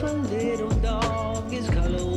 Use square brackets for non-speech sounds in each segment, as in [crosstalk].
from little dog is color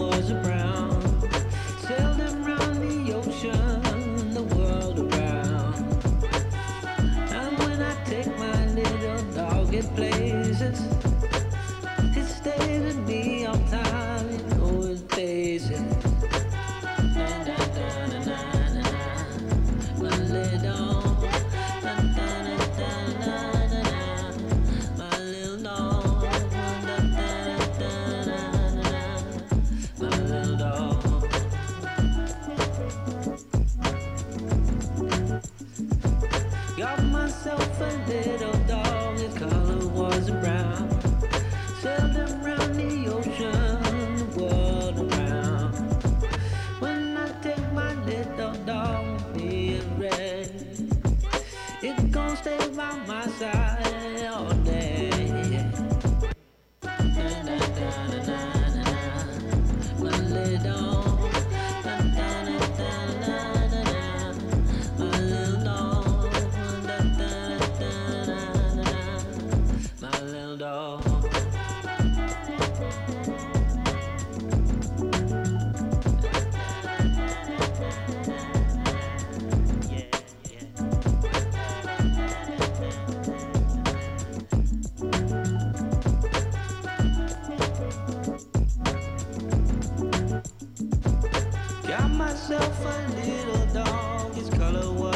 Got myself a little dog, his color was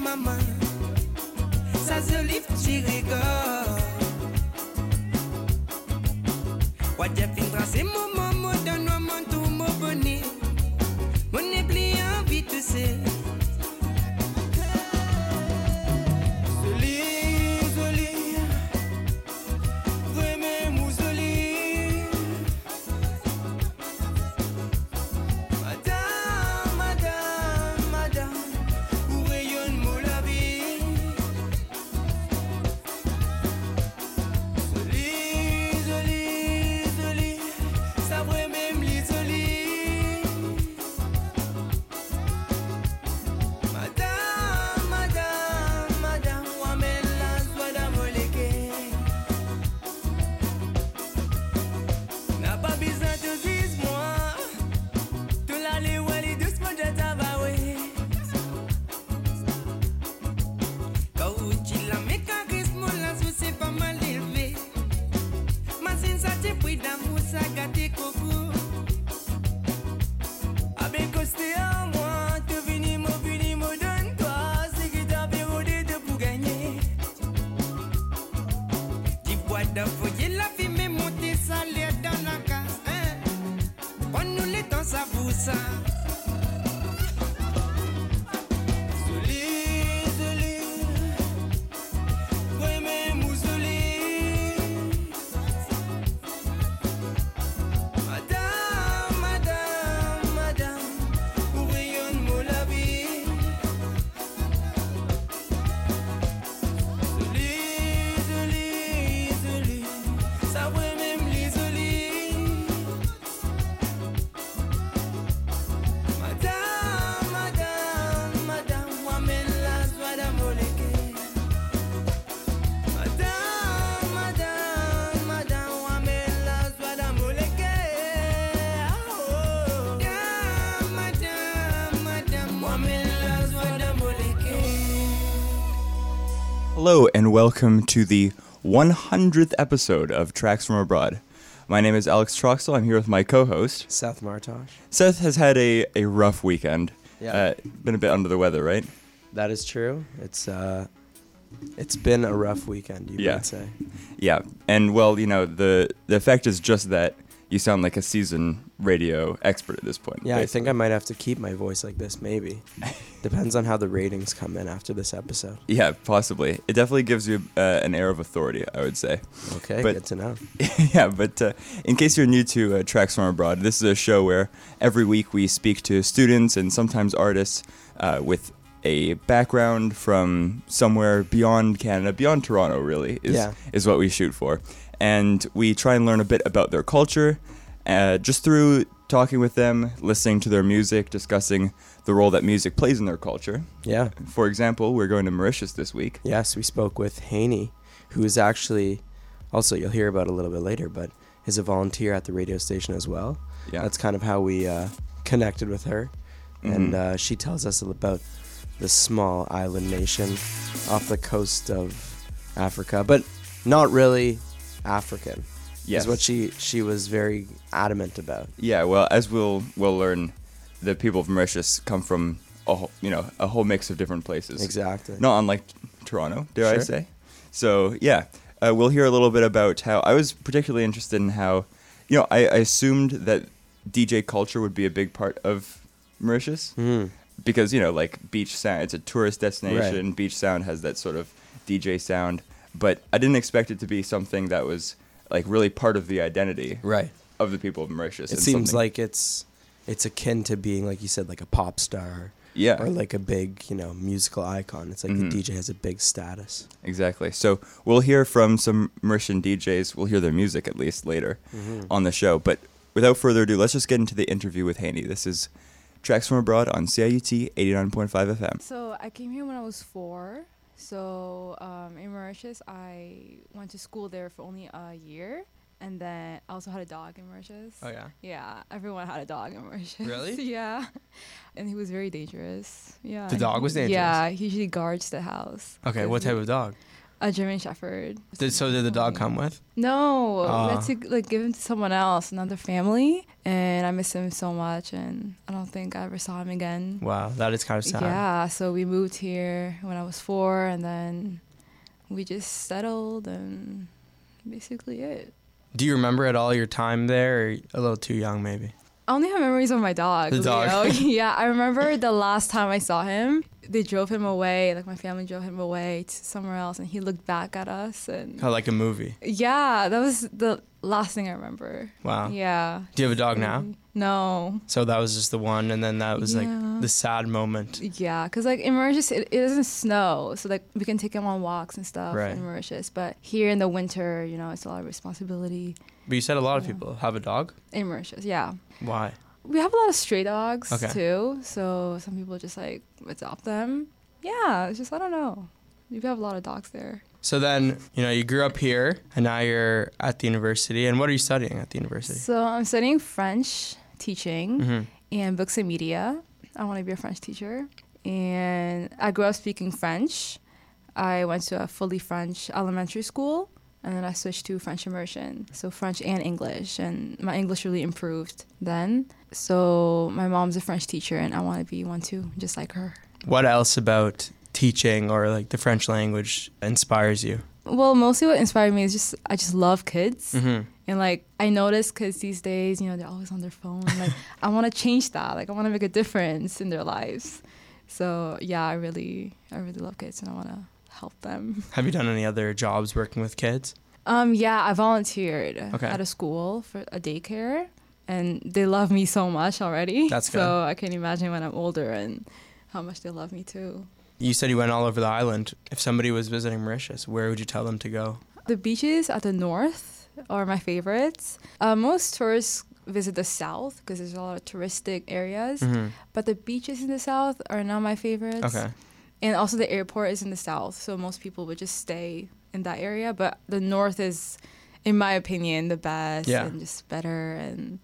mama, ça se lift. What you think, c'est welcome to the 100th episode of Tracks from Abroad. My name is Alex Troxel. I'm here with my co host. Seth Martosh. Seth has had a, a rough weekend. Yeah. Uh, been a bit under the weather, right? That is true. It's uh, it's been a rough weekend. You Yeah. might say. Yeah. And, well, you know, the, the effect is just that you sound like a seasoned radio expert at this point. Yeah, I think I might have to keep my voice like this. Maybe [laughs] depends on how the ratings come in after this episode. Yeah, possibly. It definitely gives you uh, an air of authority, I would say. Okay, But- good to know. [laughs] yeah, but uh, in case you're new to uh, Tracks from Abroad, this is a show where every week we speak to students and sometimes artists uh, with a background from somewhere beyond Canada, beyond Toronto, really, is, Yeah. is what we shoot for. And we try and learn a bit about their culture uh, just through talking with them, listening to their music, discussing the role that music plays in their culture. Yeah. For example, we're going to Mauritius this week. Yes, we spoke with Haney, who is actually also you'll hear about a little bit later, but is a volunteer at the radio station as well. Yeah. That's kind of how we uh, connected with her, and Mhm. uh, she tells us about the small island nation off the coast of Africa, but not really African. Yes. is what she she was very adamant about. Yeah, well, as we'll we'll learn, the people of Mauritius come from a whole, you know a whole mix of different places. Exactly. Not unlike Toronto, dare I say? So yeah, uh, we'll hear a little bit about how I was particularly interested in how, you know, I, I assumed that DJ culture would be a big part of Mauritius Mhm. because you know like beach sound, it's a tourist destination. Beach sound has that sort of DJ sound, but I didn't expect it to be something that was like really part of the identity Right. of the people of Mauritius. It seems something- like it's it's akin to being like you said like a pop star yeah, or like a big you know musical icon. It's like Mhm. the DJ has a big status. exactly. So we'll hear from some Mauritian DJs. We'll hear their music at least later on the show. But without further ado, let's just get into the interview with Haney. This is Tracks from Abroad on CIUT 89.5 FM. So I came here when I was four. So um, in Mauritius, I went to school there for only a year, and then I also had a dog in Mauritius. Oh, yeah. Yeah, everyone had a dog in Mauritius. Really? [laughs] yeah, and he was very dangerous. Yeah. The dog was dangerous? Yeah, he usually guards the house. Okay, what type of dog? A German Shepherd. Did, so did the dog come with? No, Ah. we had to like give him to someone else, another family, and I miss him so much, and I don't think I ever saw him again. Wow, that is kind of sad. Yeah, so we moved here when I was four, and then we just settled and basically it. Do you remember at all your time there, or a little too young maybe? I only have memories of my dog. The dog. [laughs] Yeah, I remember the last time I saw him. They drove him away. Like my family drove him away to somewhere else, and he looked back at us. And How like a movie? yeah, that was the last thing I remember. Wow. Yeah. Do you have a dog now? Mm-hmm. No. So that was just the one, and then that was Yeah. like the sad moment. Yeah, because like in Mauritius, it, it doesn't snow, so like we can take him on walks and stuff Right. in Mauritius. But here in the winter, you know, it's a lot of responsibility But you said a lot of people have a dog. in Mauritius. Yeah, Why? We have a lot of stray dogs Okay. too, so some people just like adopt them. Yeah, it's just I don't know. We have a lot of dogs there. So then, you know, you grew up here, and now you're at the university. And what are you studying at the university? So I'm studying French teaching hmm and books and media. I want to be a French teacher, and I grew up speaking French. I went to a fully French elementary school, and then I switched to French immersion, so French and English, and my English really improved then. So my mom's a French teacher, and I want to be one too, just like her. What else about teaching or like the French language inspires you? Well, mostly what inspired me is just I just love kids. hmm And like I notice because these days, you know, they're always on their phone. Like [laughs] I want to change that. Like I want to make a difference in their lives. So yeah, I really, I really love kids, and I want to help them. [laughs] Have you done any other jobs working with kids? Um, yeah, I volunteered Okay. at a school for a daycare, and they love me so much already. That's good. So I can imagine when I'm older and how much they love me too. You said you went all over the island. If somebody was visiting Mauritius, where would you tell them to go? The beaches at the north are my favorites. Uh, most tourists visit the south because there's a lot of touristic areas, hmm but the beaches in the south are not my favorites. Okay. And also the airport is in the south, so most people would just stay in that area. But the north is, in my opinion, the best Yeah. and just better. And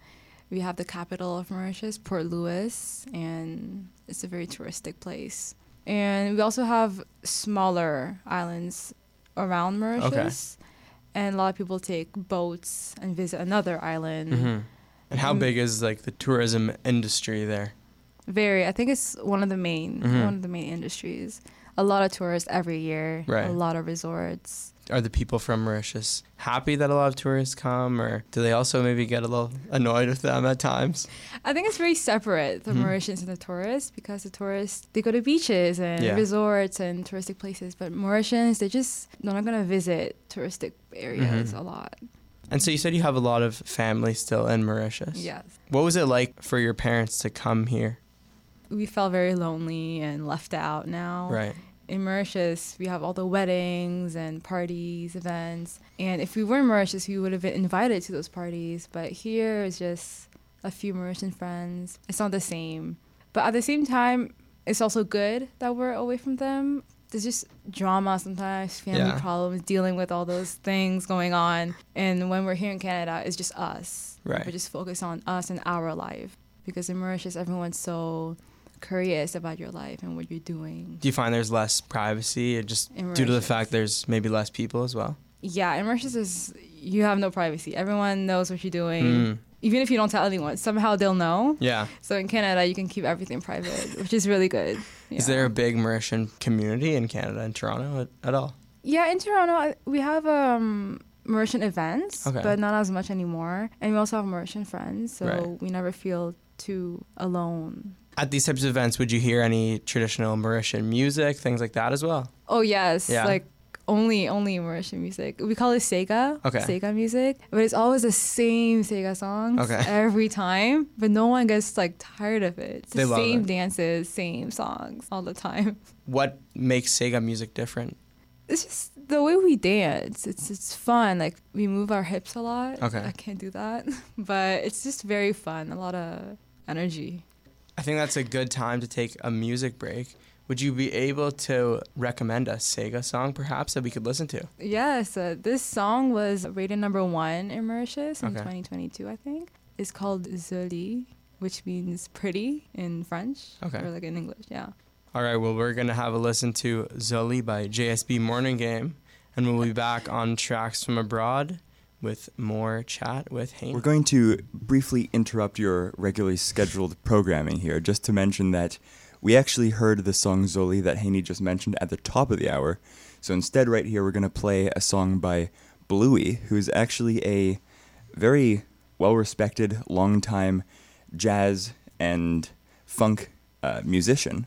we have the capital of Mauritius, Port Louis, and it's a very touristic place. And we also have smaller islands around Mauritius. And a lot of people take boats and visit another island. hmm And how Mm. big is like the tourism industry there? Very. I think it's one of the main Mhm. one of the main industries. A lot of tourists every year. Right. A lot of resorts. Are the people from Mauritius happy that a lot of tourists come, or do they also maybe get a little annoyed with them at times? I think it's very separate, the Mhm. Mauritians and the tourists, because the tourists they go to beaches and Yeah. resorts and touristic places, but Mauritians they just they're not gonna visit touristic areas Mhm. a lot. And so you said you have a lot of family still in Mauritius. Yes. What was it like for your parents to come here? We felt very lonely and left out now. Right. in Mauritius, we have all the weddings and parties, events. And if we were in Mauritius, we would have been invited to those parties. But here is just a few Mauritian friends. It's not the same. But at the same time, it's also good that we're away from them. There's just drama sometimes, family Yeah. problems, dealing with all those things going on. And when we're here in Canada, it's just us. Right. We're just focused on us and our life. Because in Mauritius, everyone's so curious about your life and what you're doing. Do you find there's less privacy, or just due to the fact there's maybe less people as well? Yeah, in Mauritius is you have no privacy. Everyone knows what you're doing. Mm. Even if you don't tell anyone, somehow they'll know. Yeah. So in Canada, you can keep everything private, which is really good. Is there a big Mauritian community in Canada, in Toronto at, at all? Yeah, in Toronto, we have um, Mauritian events, Okay. but not as much anymore. And we also have Mauritian friends, so Right. we never feel too alone. At these types of events, would you hear any traditional Mauritian music, things like that as well? Oh yes, Yeah. like only only Mauritian music. We call it Sega. Okay. Sega music, but it's always the same Sega songs Okay. [laughs] every time. But no one gets like tired of it. It's the They love same it. dances, same songs all the time. [laughs] What makes Sega music different? It's just the way we dance. It's it's fun. Like we move our hips a lot. Okay. I can't do that, [laughs] but it's just very fun. A lot of energy. I think that's a good time to take a music break. Would you be able to recommend a Sega song perhaps that we could listen to? Yes, uh, this song was rated number one in Mauritius in Okay. 2022, I think. It's called Zoli, which means pretty in French. Okay. Or like in English, yeah. All right, well, we're going to have a listen to Zoli by JSB Morning Game, and we'll be back on Tracks from Abroad with more chat with Haney. We're going to briefly interrupt your regularly scheduled programming here just to mention that we actually heard the song Zoli that Haney just mentioned at the top of the hour. So instead, right here, we're going to play a song by Bluey, who's actually a very well respected, long-time jazz and funk uh, musician.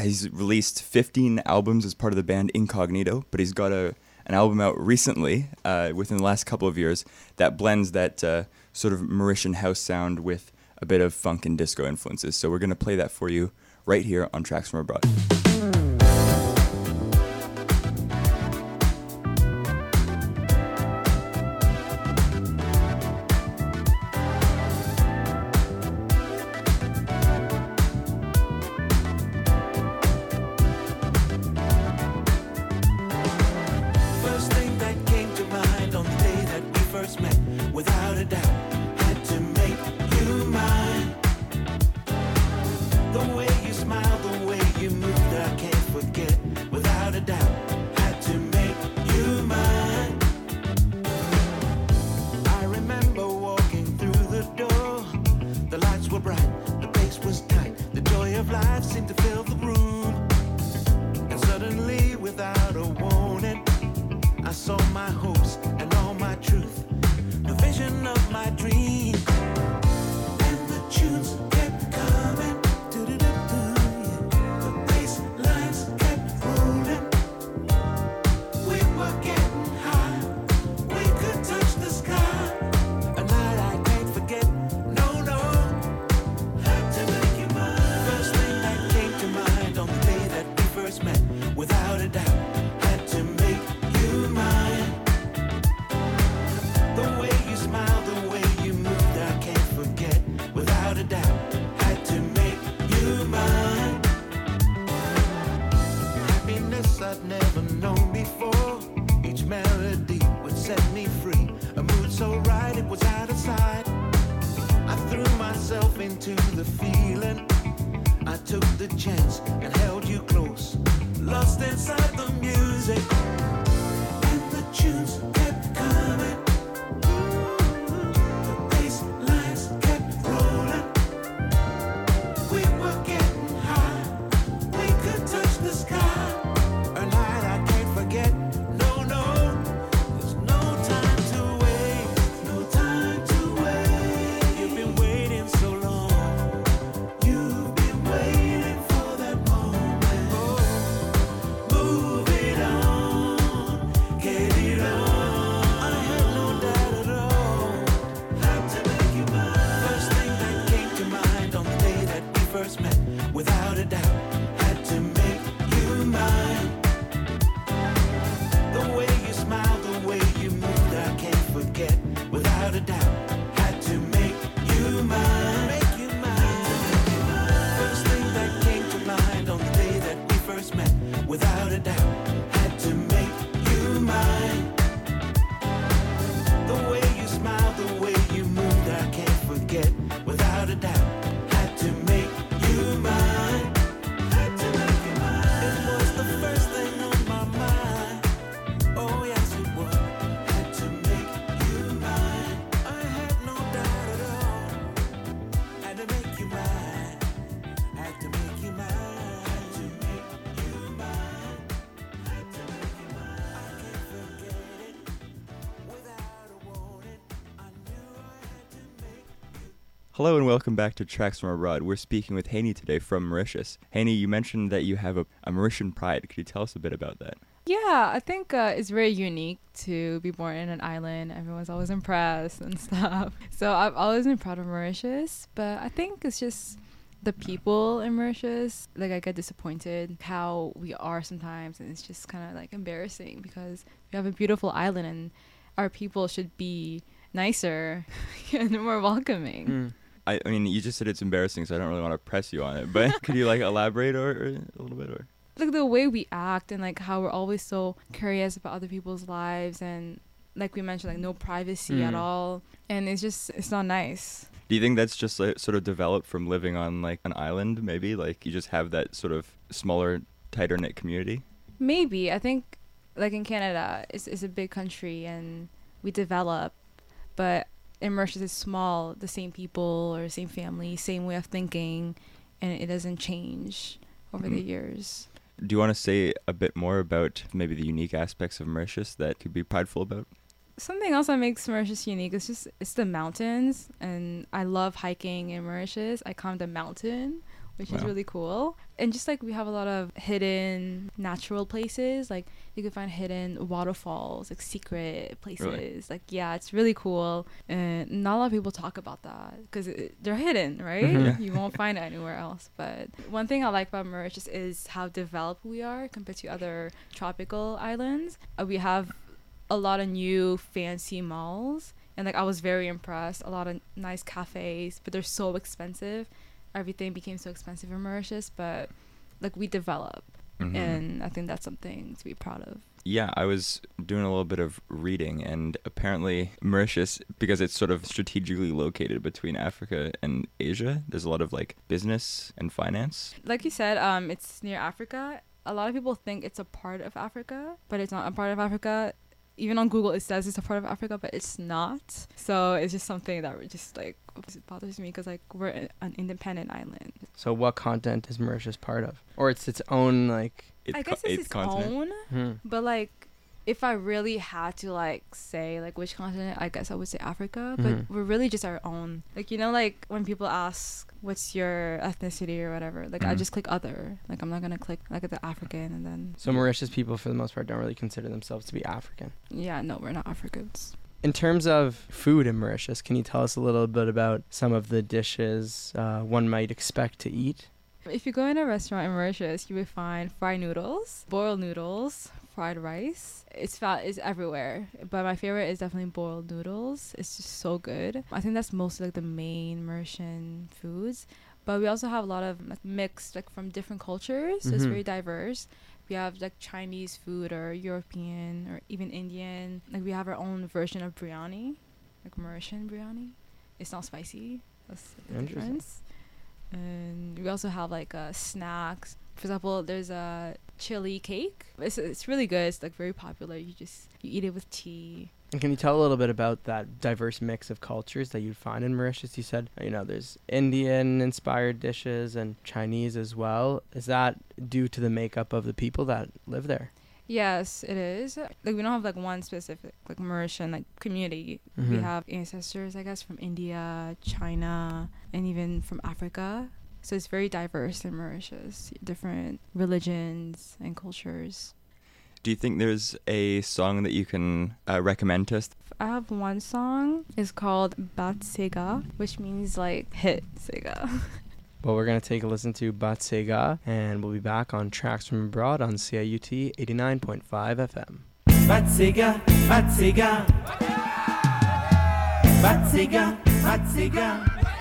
He's released 15 albums as part of the band Incognito, but he's got a an album out recently, uh, within the last couple of years, that blends that uh, sort of Mauritian house sound with a bit of funk and disco influences. So we're going to play that for you right here on Tracks from Abroad. Hello and welcome back to Tracks from Abroad. We're speaking with Haney today from Mauritius. Haney, you mentioned that you have a, a Mauritian pride. Could you tell us a bit about that? Yeah, I think uh, it's very unique to be born in an island. Everyone's always impressed and [laughs] stuff. So I've always been proud of Mauritius, but I think it's just the people in Mauritius. Like I get disappointed how we are sometimes, and it's just kind of like embarrassing because we have a beautiful island and our people should be nicer [laughs] and more welcoming. I, I mean, you just said it's embarrassing, so I don't really want to press you on it. But [laughs] could you like elaborate or, or a little bit? Or like the way we act and like how we're always so curious about other people's lives and like we mentioned like no privacy at Mm. all and it's just it's not nice do you think that's just like, sort of developed from living on like an island? Maybe like you just have that sort of smaller, tighter knit community. maybe i think like in canada it's, it's a big country and we develop but Mauritius is small the same people or same family same way of thinking and it doesn't change over the Mhm. years Do you want to say a bit more about maybe the unique aspects of Mauritius that could be prideful about? Something else that makes Mauritius unique is just it's the mountains, and I love hiking in Mauritius. I climbed a mountain, which is really cool. And just like we have a lot of hidden natural places, like you can find hidden waterfalls, like secret places. Like yeah, it's really cool, and not a lot of people talk about that because they're hidden, right? Mhm. Yeah. You won't find it anywhere else. But one thing I like about Mauritius is how developed we are compared to other tropical islands. Uh, we have a lot of new fancy malls and like I was very impressed. A lot of nice cafes, but they're so expensive. Everything became so expensive in Mauritius, but like we develop Mhm. and I think that's something to be proud of. Yeah, I was doing a little bit of reading, and apparently Mauritius, because it's sort of strategically located between Africa and Asia, there's a lot of like business and finance. Like you said, um it's near Africa. A lot of people think it's a part of Africa, but it's not a part of Africa. Even on Google, it says it's a part of Africa, but it's not. So it's just something that just like bothers me because like we're an independent island. So what content is Mauritius part of? Or it's its own like Eighth I co- guess it's eighth its own. hmm. But like, if I really had to like say like which continent, I guess I would say Africa. But Mhm. we're really just our own. Like you know, like when people ask what's your ethnicity or whatever, like I Mhm. just click other. Like I'm not gonna click like the African and then. So Mauritius people for the most part don't really consider themselves to be African. Yeah, no, we're not Africans. In terms of food in Mauritius, can you tell us a little bit about some of the dishes uh, one might expect to eat? If you go in a restaurant in Mauritius, you will find fried noodles, boiled noodles, fried rice. It's fat is everywhere, but my favorite is definitely boiled noodles. It's just so good. I think that's mostly like the main Mauritian foods. But we also have a lot of like mixed like from different cultures, so it's Mhm. very diverse. We have like Chinese food or European or even Indian. Like we have our own version of biryani, like Mauritian biryani. It's not spicy. That's the Interesting. difference. And we also have like uh, snacks. For example, there's a chili cake. It's it's really good. It's like very popular. You just you eat it with tea. And can you tell a little bit about that diverse mix of cultures that you'd find in Mauritius? You said, you know, there's Indian inspired dishes and Chinese as well. Is that due to the makeup of the people that live there? Yes, it is. Like we don't have like one specific like Mauritian like community. We Mhm. have ancestors, I guess, from India, China, and even from Africa. So it's very diverse in Mauritius. Different religions and cultures. Do you think there's a song that you can uh, recommend to us? I have one song. It's called Bat Sega, which means like hit Sega. [laughs] Well, we're going to take a listen to Batsega, and we'll be back on Tracks from Abroad on CIUT 89.5 FM. Batsega, Batsega. Batsega, Batsega. Bati,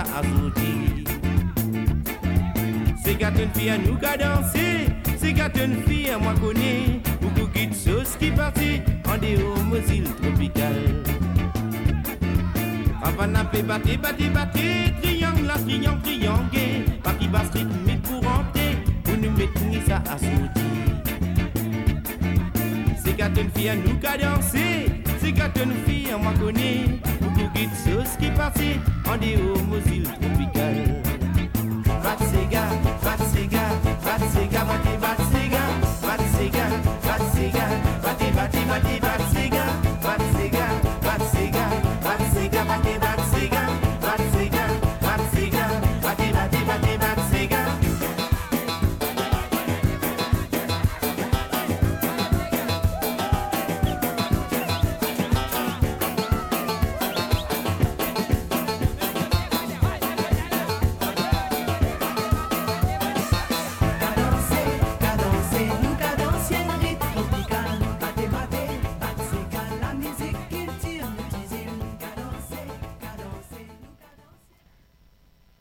mettre ça à sauter. C'est gâteau une fille à nous qu'à danser, c'est gâteau une fille à moi connaît, beaucoup de sauce qui partit en dehors aux îles tropicales. Havana fait battre, battre, battre, triangle, la triangle, triangle, partie basse rythmique pour rentrer, pour nous mettre ça à sauter. C'est gâteau une fille nous qu'à danser, c'est gâteau une fille moi connaît, guide sauce qui partit en des homozyles tropicales.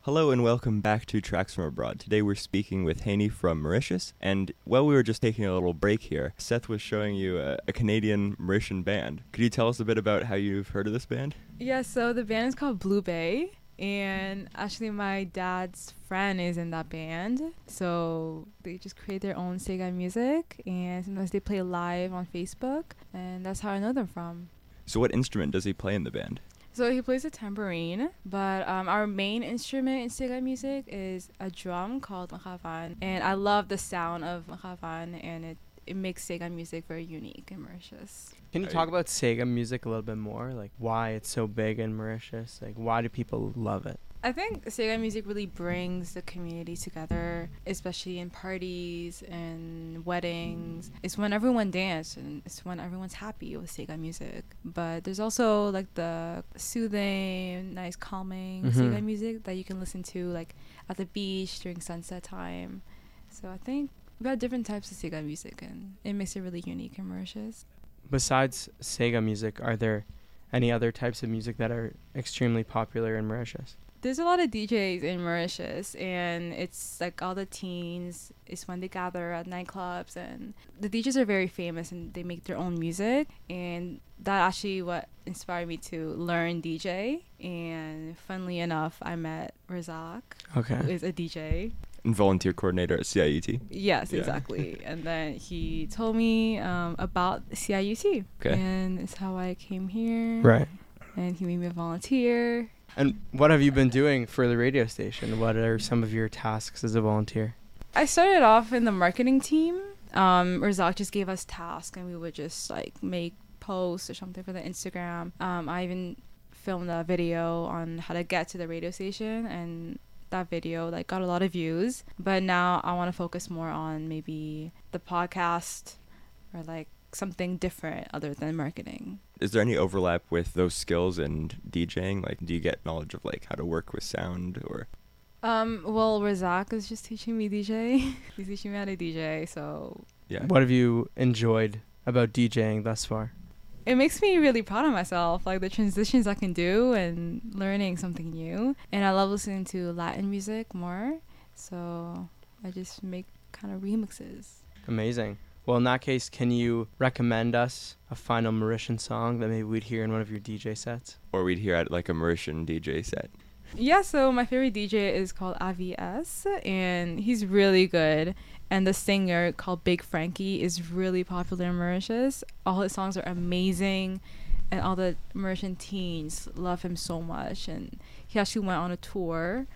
Hello and welcome back to Tracks from Abroad. Today we're speaking with Haney from Mauritius, and while we were just taking a little break here, Seth was showing you a, a Canadian Mauritian band. Could you tell us a bit about how you've heard of this band? Yeah, so the band is called Blue Bay, and actually my dad's friend is in that band. So they just create their own Sega music, and sometimes they play live on Facebook, and that's how I know them from. So, what instrument does he play in the band? So he plays a tambourine, but um, our main instrument in Sega music is a drum called ravanne, and I love the sound of ravanne, and it it makes Sega music very unique and Mauritius. Can you talk about Sega music a little bit more? Like why it's so big in Mauritius? Like why do people love it? I think Sega music really brings the community together, especially in parties and weddings. It's when everyone dances and it's when everyone's happy with Sega music. But there's also like the soothing, nice, calming Mhm. Sega music that you can listen to like at the beach during sunset time. So I think we have different types of Sega music and it makes it really unique and Mauritius. Besides Sega music, are there any other types of music that are extremely popular in Mauritius? There's a lot of DJs in Mauritius, and it's like all the teens is when they gather at nightclubs, and the DJs are very famous and they make their own music, and that actually what inspired me to learn DJ. And funnily enough, I met Razak, Okay. is a DJ. And volunteer coordinator at CIUT. Yes, Yeah. exactly. and then he told me um, about CIUT, Okay. and it's how I came here. Right. And he made me a volunteer. And what have you been doing for the radio station? What are some of your tasks as a volunteer? I started off in the marketing team. Um, Razak just gave us tasks, and we would just like make posts or something for the Instagram. Um, I even filmed a video on how to get to the radio station, and that video like got a lot of views. But now I want to focus more on maybe the podcast or like something different other than marketing. Is there any overlap with those skills and DJing? Like, do you get knowledge of like how to work with sound or? Um, well, Razak is just teaching me DJ. [laughs] He's teaching me how to DJ, so Yeah. What have you enjoyed about DJing thus far? it makes me really proud of myself like the transitions i can do and learning something new and i love listening to latin music more so i just make kind of remixes Amazing. Well, in that case, can you recommend us a final Mauritian song that maybe we'd hear in one of your DJ sets? Or we'd hear at like a Mauritian DJ set. yeah so my favorite dj is called avs and he's really good and the singer called big frankie is really popular in mauritius all his songs are amazing and all the mauritian teens love him so much and he actually went on a tour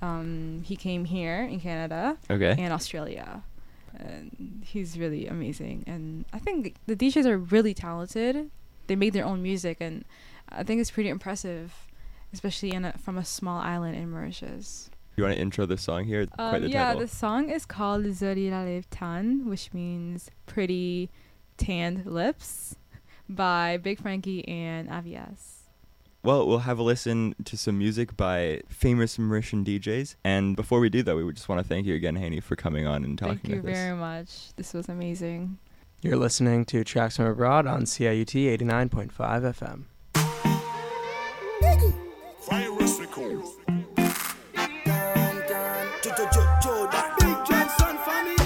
um, he came here in canada Okay. and Australia. And he's really amazing. And I think the DJs are really talented. They make their own music, and I think it's pretty impressive, especially in a, from a small island in Mauritius. you want to intro the song here? Quite Um, the yeah, title. the song is called Zori Lalev Tan, which means pretty tanned lips, [laughs] by Big Frankie and Avias. Well, we'll have a listen to some music by famous Mauritian DJs. And before we do that, we just want to thank you again, Henny, for coming on and talking to us. Thank you with us. very much. This was amazing. You're listening to Tracks from Abroad on CIUT 89.5 FM. Virus record. Big Jackson family.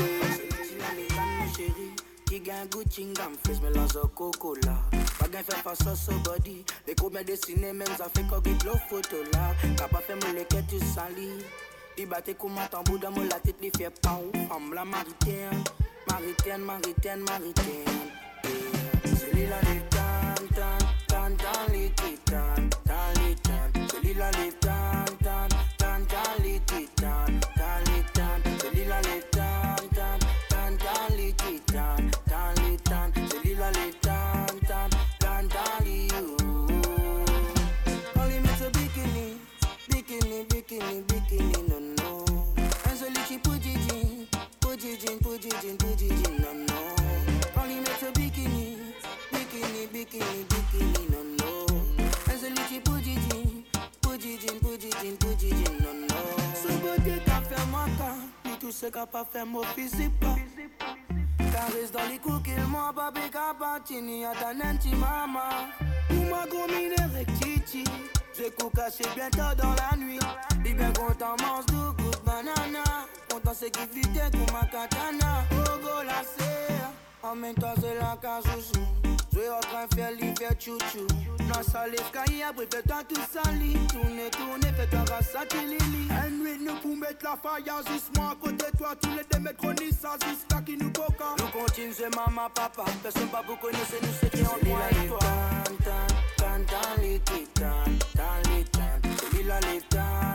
Qui Gucci Gam, fais me lance au coco là. Pas gagne faire face à ce body. Les combien dessiné, même ça fait qu'on get l'eau photo là. Qu'a pas fait me les quêtes, tu sali. Il battait comme un tambour dans mon la tête, les fait pas ou. Femme la maritaine, maritaine, maritaine, maritaine. Yeah. Celui-là, les tan, tan, tan, tan, les titans, tan, se ka pa fè mò fizipa Kares dan li kou kilman, babi ka pantini, atanen ti mama. Pou rek je kou kache bien dan la nwi Li ben kontan mans dou banana, kontan se ki fite kou ma katana. Ogo la ser, amèn to zè la ka joujou suis en faire l'hiver chouchou. Non ça les après fais-toi tout sali. Tourne, tourne, fais-toi rassati lili. Nuit nous pour mettre la juste moi à côté toi tous les deux mètres chronistes jusqu'à qui nous coca Nous continuons, c'est maman, papa. Personne pas vous connaissez, nous c'était en toi et toi. Tan, les titans, tan, les tan. Celui-là, les tan,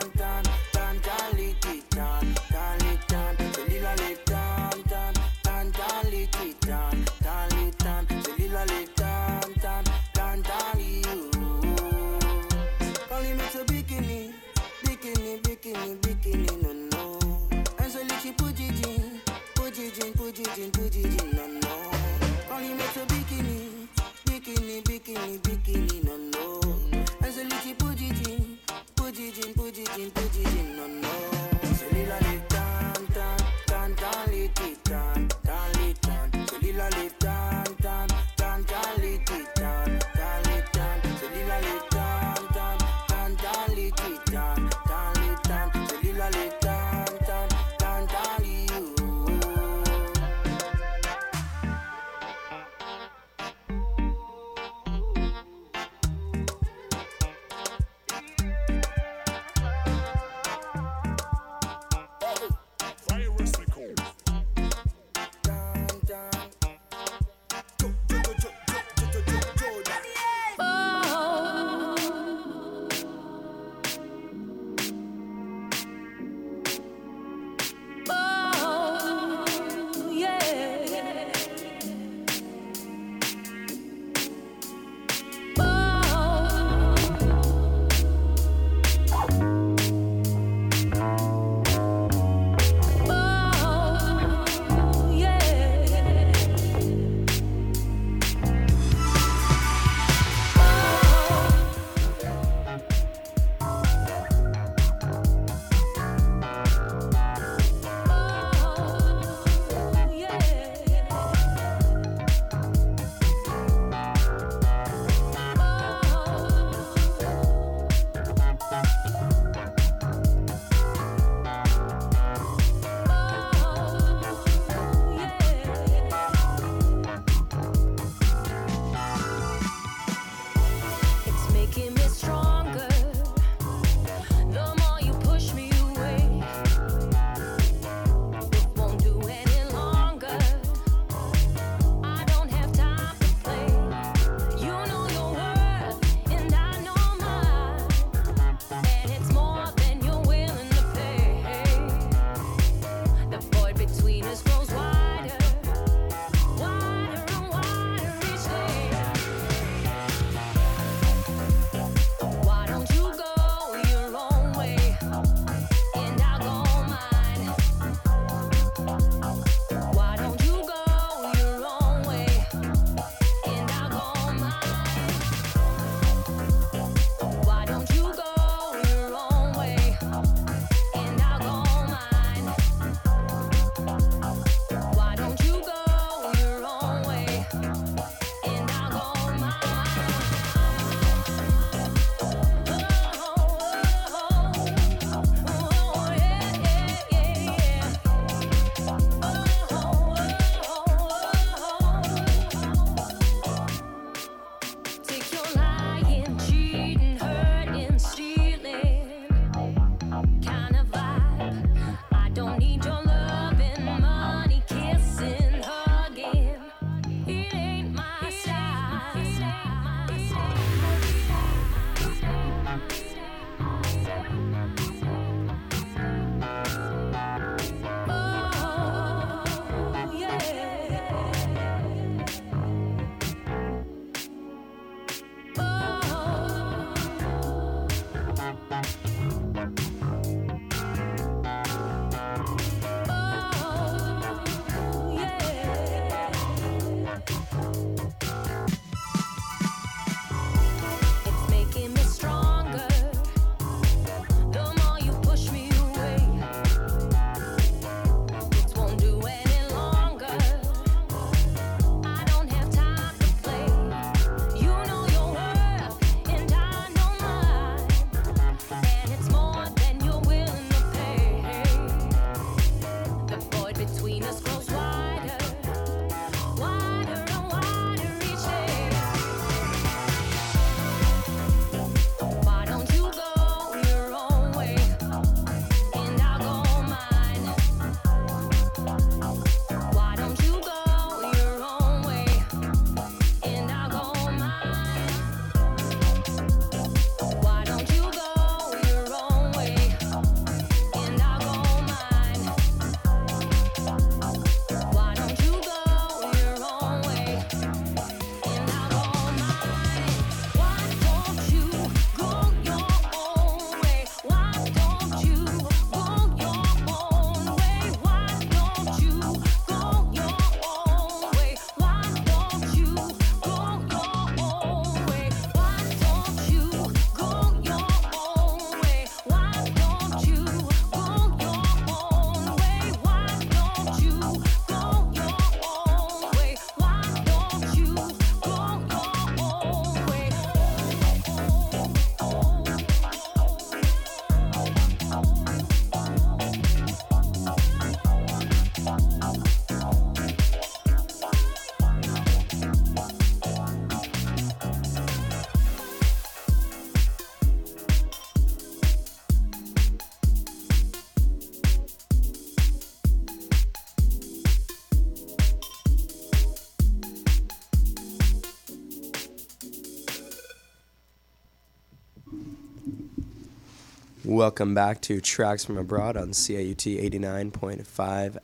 Welcome back to Tracks from Abroad on CIUT 89.5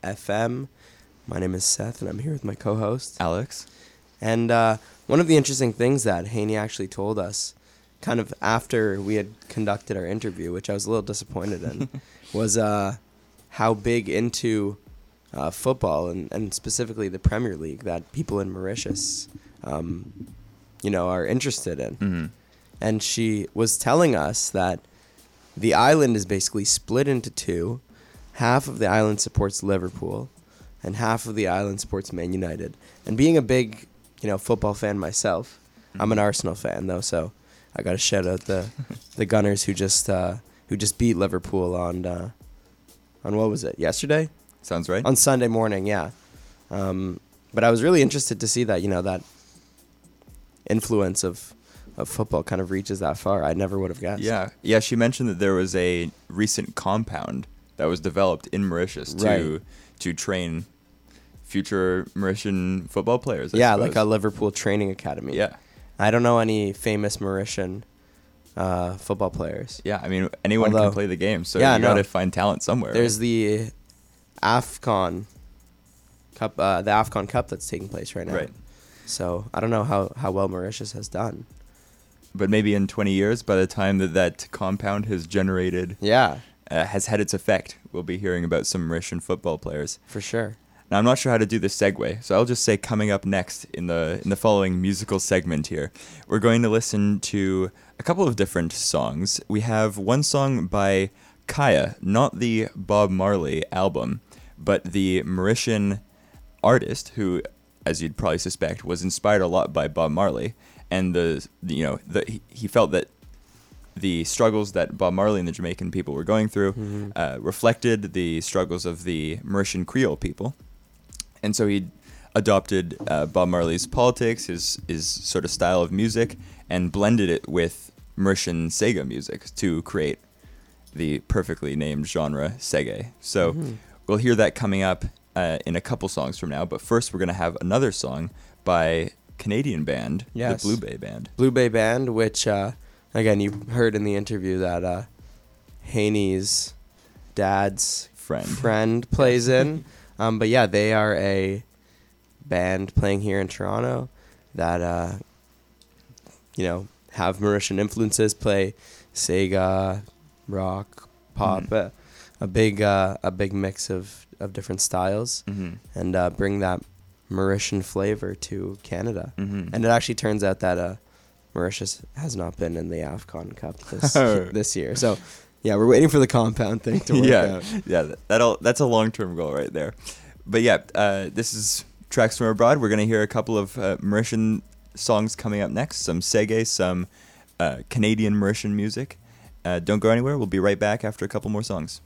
FM. My name is Seth, and I'm here with my co host. Alex. And uh, one of the interesting things that Henny actually told us, kind of after we had conducted our interview, which I was a little disappointed in, [laughs] was uh, how big into uh, football and, and specifically the Premier League that people in Mauritius, um, you know, are interested in. hmm And she was telling us that the island is basically split into two. Half of the island supports Liverpool, and half of the island supports Man United. And being a big, you know, football fan myself, I'm an Arsenal fan though, so I got to shout out the the Gunners who just uh, who just beat Liverpool on uh, on what was it yesterday Sounds right. on Sunday morning, yeah. Um, but I was really interested to see that you know that influence of of football kind of reaches that far. I never would have guessed. Yeah, yeah. She mentioned that there was a recent compound that was developed in Mauritius to Right. to train future Mauritian football players. I yeah, like a. Liverpool training academy. yeah, I don't know any famous Mauritian uh, football players. yeah. I mean, anyone Although- can play the game, so Yeah, you no. got to find talent somewhere. There's the Afcon Cup, uh, the Afcon Cup that's taking place right now. Right. So I don't know how, how well Mauritius has done. But maybe in 20 years, by the time that that compound has generated, Yeah, uh, has had its effect, we'll be hearing about some Mauritian football players. for sure. Now I'm not sure how to do this segue, so I'll just say coming up next in the in the following musical segment here, we're going to listen to a couple of different songs. We have one song by Kaya, not the Bob Marley album, but the Mauritian artist who, as you'd probably suspect, was inspired a lot by Bob Marley, and the, you know the he, felt that the struggles that Bob Marley and the Jamaican people were going through uh, reflected the struggles of the Mauritian Creole people, and so he adopted uh, Bob Marley's politics, his his sort of style of music, and blended it with Mauritian Sega music to create the perfectly named genre seggae. So we'll hear that coming up uh, in a couple songs from now. But first, we're gonna have another song by Canadian band, Yes. the Blue Bay Band. Blue Bay Band, which uh, again you heard in the interview that uh, Henny's dad's Friend. friend [laughs] plays in. Um, but yeah, they are a band playing here in Toronto that uh, you know have Mauritian influences. Play Sega, rock, pop, Mhm. uh, a big uh, a big mix of of different styles, Mm-hmm. and uh, bring that Mauritian flavor to Canada. Mm-hmm. And it actually turns out that uh, Mauritius has not been in the AFCON Cup this [laughs] Oh. this year. So, yeah, we're waiting for the compound thing to work yeah, out. yeah, that- that'll that's a long term goal right there. But yeah, uh, this is tracks from abroad. We're gonna hear a couple of uh, Mauritian songs coming up next. Some Sega, some uh, Canadian Mauritian music. Uh, don't go anywhere. We'll be right back after a couple more songs.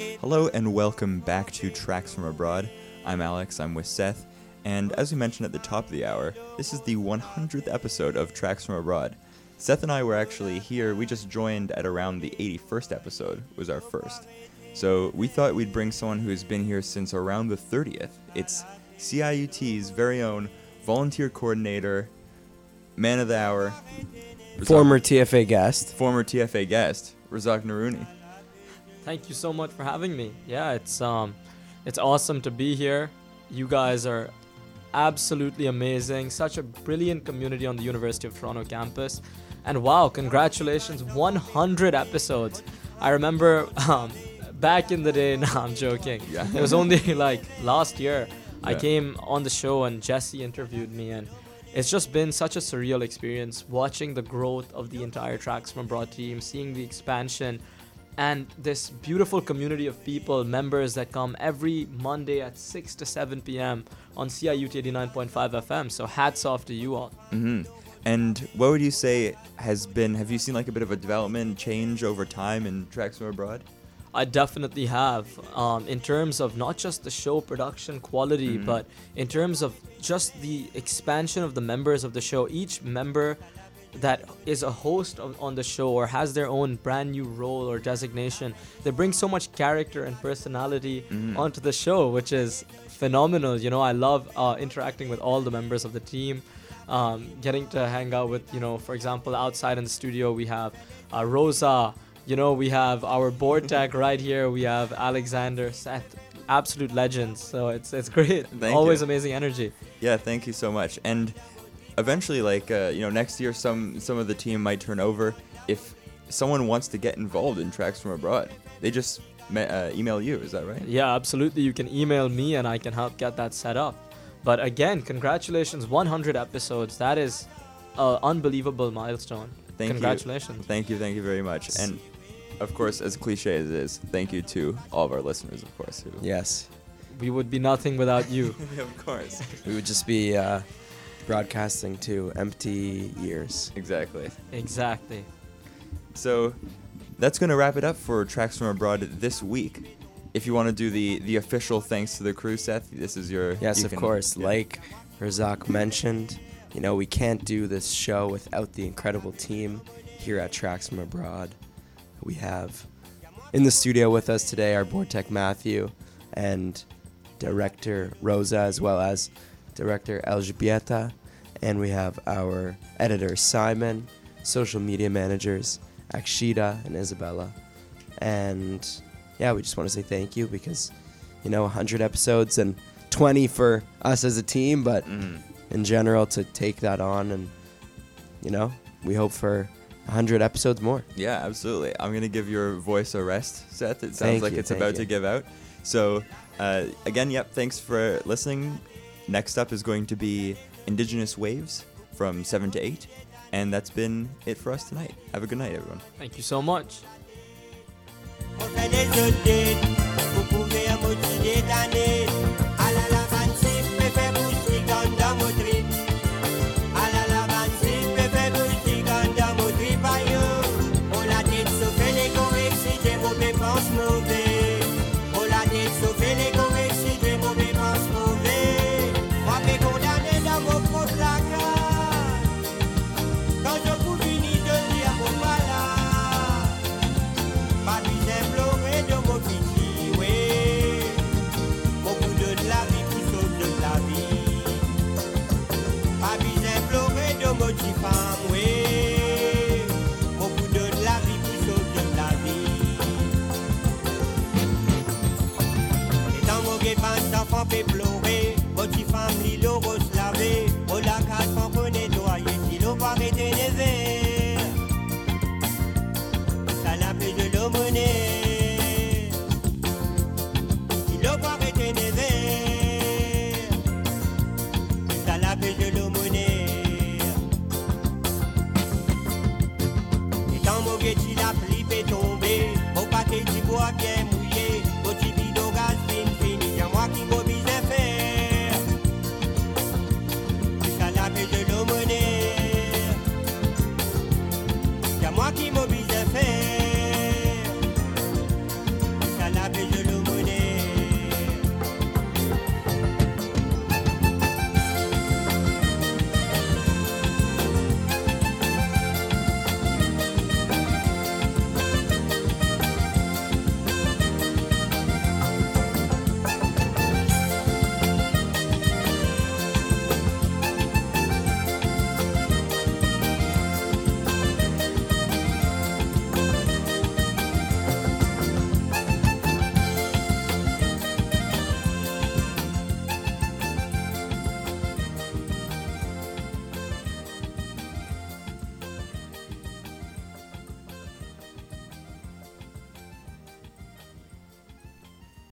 Hello and welcome back to Tracks from Abroad. I'm Alex, I'm with Seth, and as we mentioned at the top of the hour, this is the 100th episode of Tracks from Abroad. Seth and I were actually here, we just joined at around the 81st episode, was our first. So we thought we'd bring someone who's been here since around the 30th. It's CIUT's very own volunteer coordinator, man of the hour, Razak- Former TFA guest. former TFA guest, Razak Naruni. Thank you so much for having me. Yeah, it's um it's awesome to be here. You guys are absolutely amazing. Such a brilliant community on the University of Toronto campus. And wow, congratulations 100 episodes. I remember um back in the day, [laughs] no, I'm joking. Yeah. It was only [laughs] like last year yeah. I came on the show and Jesse interviewed me and it's just been such a surreal experience watching the growth of the entire Tracks from Broad team, seeing the expansion, and this beautiful community of people, members that come every Monday at 6 to 7 p.m. on CIUT 89.5 FM. So hats off to you all. hmm And what would you say has been? Have you seen like a bit of a development change over time in Tracks from Abroad? I definitely have. Um, in terms of not just the show production quality, Mhm. but in terms of just the expansion of the members of the show. Each member that is a host of, on the show or has their own brand new role or designation, they bring so much character and personality Mhm. onto the show, which is phenomenal. You know, I love uh, interacting with all the members of the team. Um, getting to hang out with, you know, for example, outside in the studio, we have uh, Rosa. You know, we have our board [laughs] tech right here. We have Alexander, Seth, absolute legends. So it's it's great. Thank Always you. amazing energy. Yeah, thank you so much. And eventually, like uh, you know, next year some some of the team might turn over. If someone wants to get involved in Tracks from Abroad, they just me- uh, email you. Is that right? Yeah, absolutely. You can email me and I can help get that set up. But again, congratulations, 100 episodes. That is an unbelievable milestone. Thank you. congratulations. you. Thank you. Thank you very much. And of course, as cliche as it is, thank you to all of our listeners, of course. Who, Yes. We would be nothing without you. [laughs] of course. We would just be uh, broadcasting to empty years. Exactly. exactly. So that's going to wrap it up for Tracks from Abroad this week. If you want to do the, the official thanks to the crew, Seth, this is your. Yes, you of can- course. yeah. Like Razak mentioned, you know, we can't do this show without the incredible team here at Tracks from Abroad. We have in the studio with us today our board tech Matthew and director Rosa, as well as director Elżbieta. And we have our editor Simon, social media managers Akshita and Isabella. And yeah, we just want to say thank you because, you know, 100 episodes and 20 for us as a team, but Mhm. in general to take that on and, you know, we hope for 100 episodes more. Yeah, absolutely. I'm gonna give your voice a rest, Seth. It sounds Thank like you, it's about you. to give out. So, uh, again, yep. Thanks for listening. Next up is going to be Indigenous Waves from seven to eight, and that's been it for us tonight. Have a good night, everyone. Thank you so much. On fait des updates, vous pouvez motiver